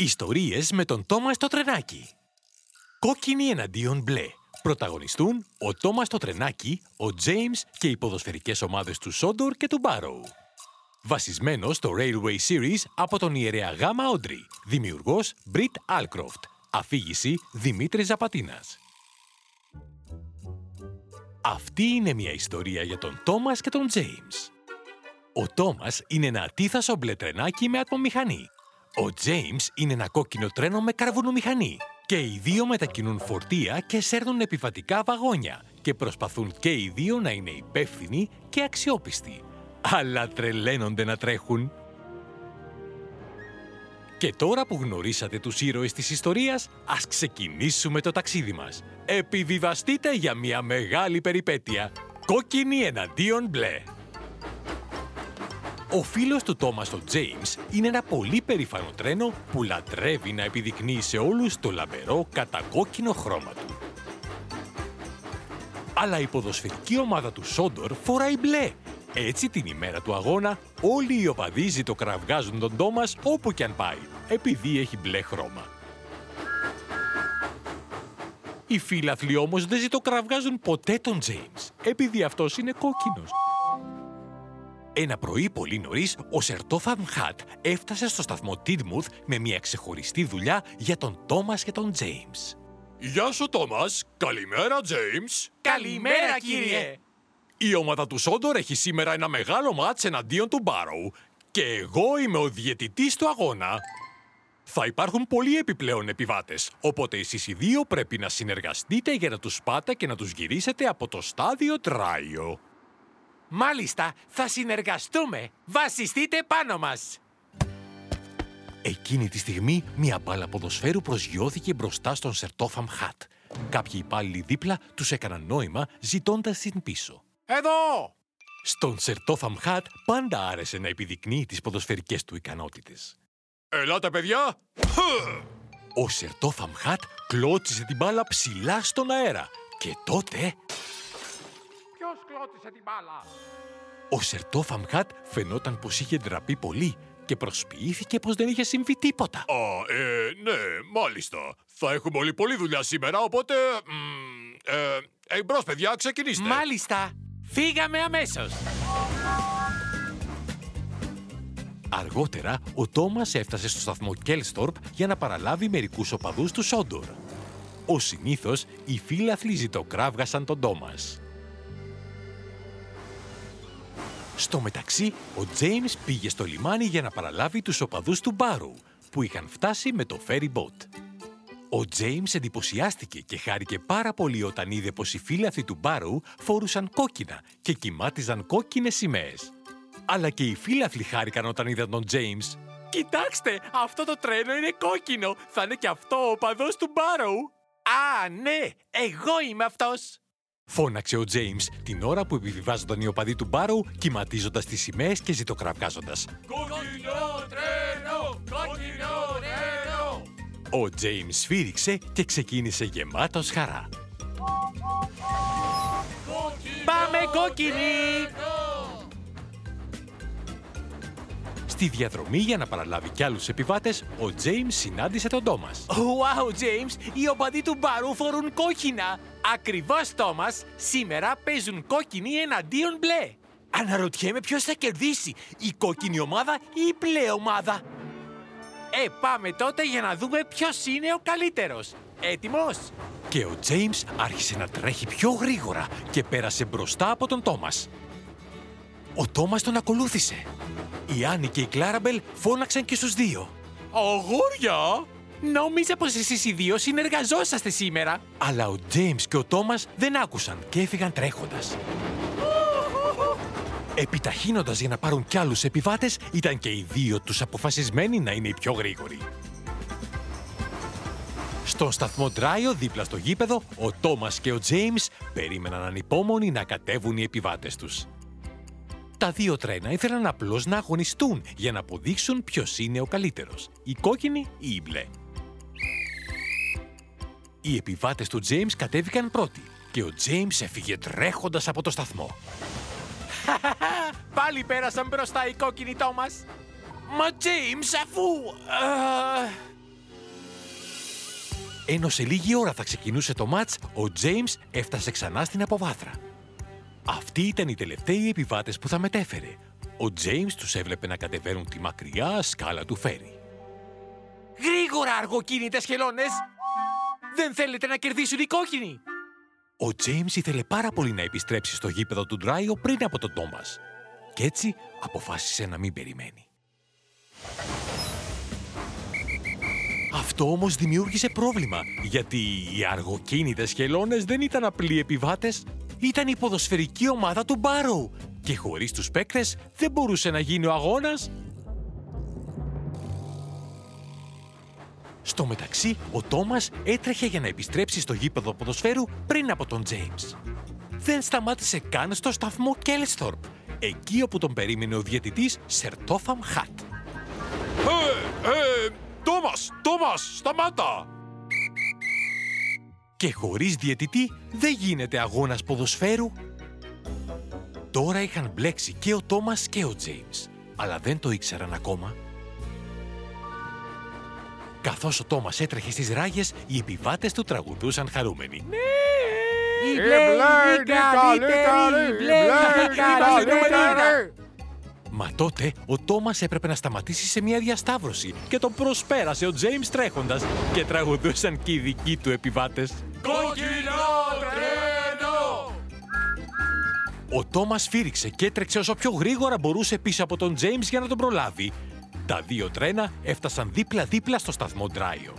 Ιστορίες με τον Τόμας στο τρενάκι. Κόκκινοι εναντίον μπλε. Πρωταγωνιστούν ο Τόμας στο τρενάκι, ο Τζέιμς και οι ποδοσφαιρικές ομάδες του Σόντορ και του Μπάροου. Βασισμένος στο Railway Series από τον ιερέα Γάμα Όντρι. Δημιουργός Μπριτ Άλκροφτ. Αφήγηση Δημήτρης Ζαπατίνας. Αυτή είναι μια ιστορία για τον Τόμας και τον Τζέιμς. Ο Τόμας είναι ένα ατίθασο μπλε τρενάκι με ατμομηχανή. Ο Τζέιμς είναι ένα κόκκινο τρένο με καρβουνομηχανή. Και οι δύο μετακινούν φορτία και σέρνουν επιβατικά βαγόνια και προσπαθούν και οι δύο να είναι υπεύθυνοι και αξιόπιστοι. Αλλά τρελαίνονται να τρέχουν. Και τώρα που γνωρίσατε τους ήρωες της ιστορίας, ας ξεκινήσουμε το ταξίδι μας. Επιβιβαστείτε για μια μεγάλη περιπέτεια. Κόκκινη εναντίον μπλε. Ο φίλος του Τόμας, ο James, είναι ένα πολύ περήφανο τρένο που λατρεύει να επιδεικνύει σε όλους το λαμπερό κατακόκκινο χρώμα του. Αλλά η ποδοσφαιρική ομάδα του Σόντορ φοράει μπλε. Έτσι την ημέρα του αγώνα όλοι οι οπαδοί το κραυγάζουν τον Τόμας όπου κι αν πάει, επειδή έχει μπλε χρώμα. Οι φίλαθλοι όμως δεν ζητοκραυγάζουν ποτέ τον James, επειδή αυτός είναι κόκκινος. Ένα πρωί πολύ νωρίς, ο Σερτόφαμ Χατ έφτασε στο σταθμό Τίτμουθ με μια ξεχωριστή δουλειά για τον Τόμας και τον Τζέιμς. Γεια σου, Τόμας. Καλημέρα, Τζέιμς. Καλημέρα, κύριε. Η ομάδα του Σόντορ έχει σήμερα ένα μεγάλο μάτς εναντίον του Μπάροου και εγώ είμαι ο διαιτητής του αγώνα. Θα υπάρχουν πολλοί επιπλέον επιβάτες, οπότε εσείς οι δύο πρέπει να συνεργαστείτε για να τους πάτε και να τους γυρίσετε από το στάδιο Τράιο. Μάλιστα, θα συνεργαστούμε. Βασιστείτε πάνω μας. Εκείνη τη στιγμή, μια μπάλα ποδοσφαίρου προσγειώθηκε μπροστά στον Σερτόφαμ Χατ. Κάποιοι υπάλληλοι δίπλα τους έκαναν νόημα ζητώντας την πίσω. Εδώ! Στον Σερτόφαμ Χατ πάντα άρεσε να επιδεικνύει τις ποδοσφαιρικές του ικανότητες. Ελάτε, παιδιά! Ο Σερτόφαμ Χατ κλώτσισε την μπάλα ψηλά στον αέρα και τότε Ποιος κλώτησε την μπάλα; ο Σερτόφαμ Χατ φαινόταν πως είχε ντραπεί πολύ και προσποιήθηκε πως δεν είχε συμβεί τίποτα. Α, ε, ναι, μάλιστα. Θα έχουμε όλοι πολλή δουλειά σήμερα, οπότε... μ, ε, εμπρός, παιδιά, ξεκινήστε. Μάλιστα. Φύγαμε αμέσως. Αργότερα, ο Τόμας έφτασε στο σταθμό Κέλστορπ για να παραλάβει μερικούς οπαδούς του Σόντορ. Ο συνήθως, οι φίλαθλοι ζητοκράβγασαν τον Τόμας. Στο μεταξύ, ο Τζέιμς πήγε στο λιμάνι για να παραλάβει τους οπαδούς του Μπάρου, που είχαν φτάσει με το ferry boat. Ο Τζέιμς εντυπωσιάστηκε και χάρηκε πάρα πολύ όταν είδε πως οι φίλαθλοι του Μπάρου φορούσαν κόκκινα και κοιμάτιζαν κόκκινες σημαίες. Αλλά και οι φίλαθλοι χάρηκαν όταν είδαν τον Τζέιμς. Κοιτάξτε, αυτό το τρένο είναι κόκκινο. Θα είναι και αυτό ο παδός του Μπάροου. Α, ναι, εγώ είμαι αυτός. Φώναξε ο Τζέιμς την ώρα που επιβιβάζονταν οι οπαδοί του Μπάρου κυματίζοντας τις σημαίες και ζητοκραυγάζοντας. Κόκκινο τρένο! Κόκκινο τρένο! Ο Τζέιμς σφύριξε και ξεκίνησε γεμάτος χαρά. Πάμε κόκκινοι! Στη διαδρομή για να παραλάβει κι άλλους επιβάτες, ο Τζέιμς συνάντησε τον Τόμας. Wow, James, οι οπαδοί του Μπαρού φορούν κόκκινα. Ακριβώς, Τόμας, σήμερα παίζουν κόκκινοι εναντίον μπλε. Αναρωτιέμαι ποιος θα κερδίσει, η κόκκινη ομάδα ή η μπλε ομάδα. Ε, πάμε τότε για να δούμε ποιος είναι ο καλύτερος. Έτοιμος; Και ο Τζέιμς άρχισε να τρέχει πιο γρήγορα και πέρασε μπροστά από τον Τόμας. Ο Τόμας τον ακολούθησε. Η Άννη και η Κλάραμπελ φώναξαν και στους δύο. Αγόρια! Νόμιζα πως εσείς οι δύο συνεργαζόσαστε σήμερα. Αλλά ο Τζέιμς και ο Τόμας δεν άκουσαν και έφυγαν τρέχοντας. Επιταχύνοντας για να πάρουν κι άλλους επιβάτες, ήταν και οι δύο τους αποφασισμένοι να είναι οι πιο γρήγοροι. Στον σταθμό Τράιο, δίπλα στο γήπεδο, ο Τόμας και ο Τζέιμς περίμεναν ανυπόμονοι να κατέβουν οι επιβάτες τους. Τα δύο τρένα ήθελαν απλώς να αγωνιστούν για να αποδείξουν ποιος είναι ο καλύτερος, η κόκκινη ή η μπλε. Οι επιβάτες του James κατέβηκαν πρώτοι και ο James έφυγε τρέχοντας από το σταθμό. Πάλι πέρασαν μπροστά οι κόκκινοι, Τόμας. Μα, James, αφού... Α, ενώ σε λίγη ώρα θα ξεκινούσε το μάτς, ο James έφτασε ξανά στην αποβάθρα. Αυτοί ήταν οι τελευταίοι επιβάτες που θα μετέφερε. Ο James τους έβλεπε να κατεβαίνουν τη μακριά σκάλα του φέρι. Γρήγορα, αργοκίνητες χελώνες! Δεν θέλετε να κερδίσουν οι κόκκινοι! Ο James ήθελε πάρα πολύ να επιστρέψει στο γήπεδο του Ντράιο πριν από τον Τόμας. Κι έτσι αποφάσισε να μην περιμένει. Αυτό όμως δημιούργησε πρόβλημα, γιατί οι αργοκίνητες χελώνες δεν ήταν απλοί επιβάτες, ήταν η ποδοσφαιρική ομάδα του Μπάρου και χωρίς τους παίκτες δεν μπορούσε να γίνει ο αγώνας. Στο μεταξύ, ο Τόμας έτρεχε για να επιστρέψει στο γήπεδο ποδοσφαίρου πριν από τον Τζέιμς. Δεν σταμάτησε καν στο σταθμό Κέλστορπ, εκεί όπου τον περίμενε ο διαιτητής Σερτόφαμ Χατ. Ε, ε, Τόμας, Τόμας, σταμάτα! Και χωρίς διαιτητή δεν γίνεται αγώνας ποδοσφαίρου. Τώρα είχαν μπλέξει και ο Τόμας και ο Τζέιμς, αλλά δεν το ήξεραν ακόμα. Καθώς ο Τόμας έτρεχε στις ράγες, οι επιβάτες του τραγουδούσαν χαρούμενοι. Ναι! Η μπλε είναι καλύτερη, η μπλε είναι καλύτερη. Μα τότε ο Τόμας έπρεπε να σταματήσει σε μια διασταύρωση και τον προσπέρασε ο Τζέιμς τρέχοντας και τραγουδούσαν και οι δικοί του επιβάτες. Κόκκινο τρένο! Ο Τόμας φύριξε και έτρεξε όσο πιο γρήγορα μπορούσε πίσω από τον Τζέιμς για να τον προλάβει. Τα δύο τρένα έφτασαν δίπλα-δίπλα στο σταθμό Ντράιο.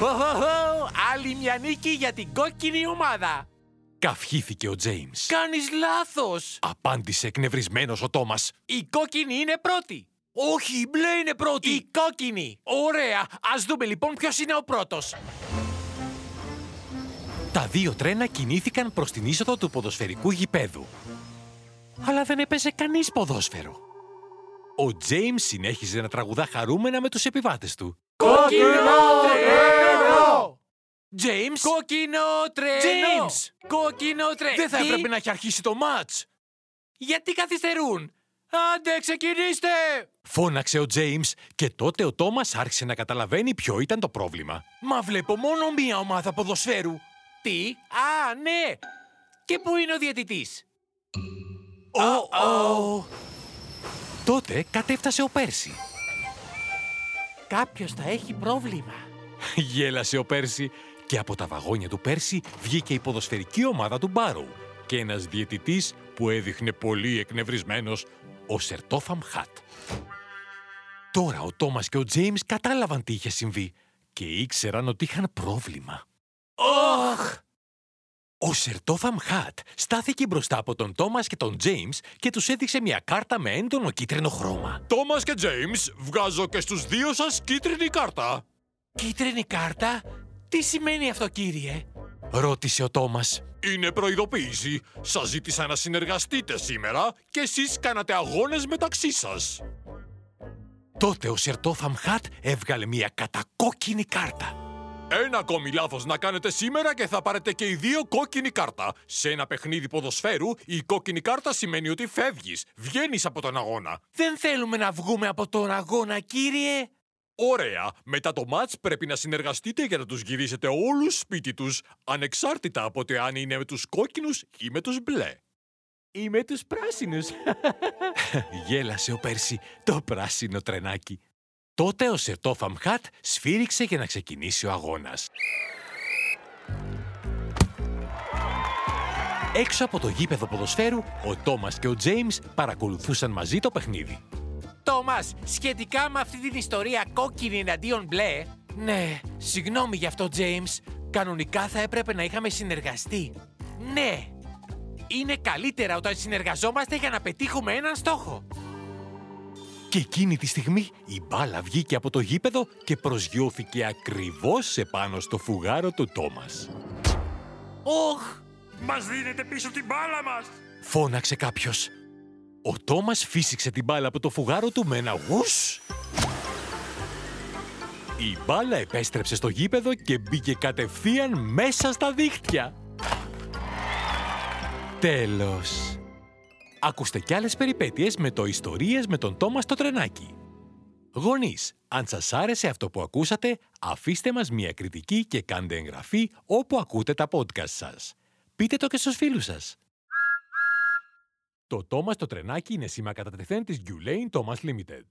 Οχοχο, Άλλη μια νίκη για την κόκκινη ομάδα. Καυχήθηκε ο Τζέιμς. Κάνεις λάθος. Απάντησε εκνευρισμένος ο Τόμας. Η κόκκινη είναι πρώτη. Όχι, η μπλε είναι πρώτη. Η κόκκινη. Ωραία. Ας δούμε λοιπόν ποιος είναι ο πρώτος. Τα δύο τρένα κινήθηκαν προς την είσοδο του ποδοσφαιρικού γηπέδου. Αλλά δεν έπαιζε κανείς ποδόσφαιρο. Ο Τζέιμς συνέχιζε να τραγουδά χαρούμενα με τους επιβάτες του. Κόκκινο τρένο! James! Κόκκινο τρένο! James! Κόκκινο τρένο! Δεν θα Τι; έπρεπε να έχει αρχίσει το μάτς! Γιατί καθυστερούν! Άντε, ξεκινήστε! Φώναξε ο Τζέιμς και τότε ο Τόμας άρχισε να καταλαβαίνει ποιο ήταν το πρόβλημα. Μα βλέπω μόνο μία ομάδα ποδοσφαίρου. Τι; Α, ναι! Και πού είναι ο διαιτητής; Ω, Τότε κατέφτασε ο Πέρσι. Κάποιος θα έχει πρόβλημα. Γέλασε ο Πέρσι και από τα βαγόνια του Πέρσι βγήκε η ποδοσφαιρική ομάδα του Μπάρου και ένας διαιτητής που έδειχνε πολύ εκνευρισμένος, ο Σερτόφαμ Χατ. Τώρα ο Τόμας και ο Τζέιμς κατάλαβαν τι είχε συμβεί και ήξεραν ότι είχαν πρόβλημα. Όχ! Ο Σερτόφαμ Χατ στάθηκε μπροστά από τον Τόμας και τον Τζέιμς και τους έδειξε μια κάρτα με έντονο κίτρινο χρώμα. Τόμας και Τζέιμς, βγάζω και στους δύο σας κίτρινη κάρτα. Κίτρινη κάρτα; Τι σημαίνει αυτό, κύριε; Ρώτησε ο Τόμας. Είναι προειδοποίηση. Σας ζήτησα να συνεργαστείτε σήμερα και εσείς κάνατε αγώνες μεταξύ σας. Τότε ο Σερτόφαμ Χατ έβγαλε μια κατακόκκινη κάρτα. Ένα ακόμη λάθος να κάνετε σήμερα και θα πάρετε και οι δύο κόκκινη κάρτα. Σε ένα παιχνίδι ποδοσφαίρου, η κόκκινη κάρτα σημαίνει ότι φεύγεις, βγαίνεις από τον αγώνα. Δεν θέλουμε να βγούμε από τον αγώνα, κύριε. Ωραία, μετά το μάτς πρέπει να συνεργαστείτε για να τους γυρίσετε όλους σπίτι τους, ανεξάρτητα από το αν είναι με τους κόκκινους ή με τους μπλε. Ή με τους πράσινους. Γέλασε ο Πέρσι το πράσινο τρενάκι. Τότε ο Σερτόφαμ Χατ σφύριξε για να ξεκινήσει ο αγώνας. Έξω από το γήπεδο ποδοσφαίρου, ο Τόμας και ο Τζέιμς παρακολουθούσαν μαζί το παιχνίδι. Τόμας, σχετικά με αυτή την ιστορία κόκκινη εναντίον μπλε... Ναι, συγγνώμη γι' αυτό, James. Κανονικά θα έπρεπε να είχαμε συνεργαστεί. Ναι, είναι καλύτερα όταν συνεργαζόμαστε για να πετύχουμε έναν στόχο. Και εκείνη τη στιγμή η μπάλα βγήκε από το γήπεδο και προσγειώθηκε ακριβώς επάνω στο φουγάρο του Τόμας. Όχ, Μας δίνετε πίσω την μπάλα μας! Φώναξε κάποιος. Ο τόμας φύσηξε την μπάλα από το φουγάρο του με ένα γους. Η μπάλα επέστρεψε στο γήπεδο και μπήκε κατευθείαν μέσα στα δίχτυα. Τέλος. Ακούστε κι άλλες περιπέτειες με το «Ιστορίες με τον τόμα το τρενάκι». Γονείς, αν σας άρεσε αυτό που ακούσατε, αφήστε μας μια κριτική και κάντε εγγραφή όπου ακούτε τα podcast σας. Πείτε το και στους φίλους σας. Το Thomas το τρενάκι είναι σήμα κατά τεθέν της Gulane Thomas Limited.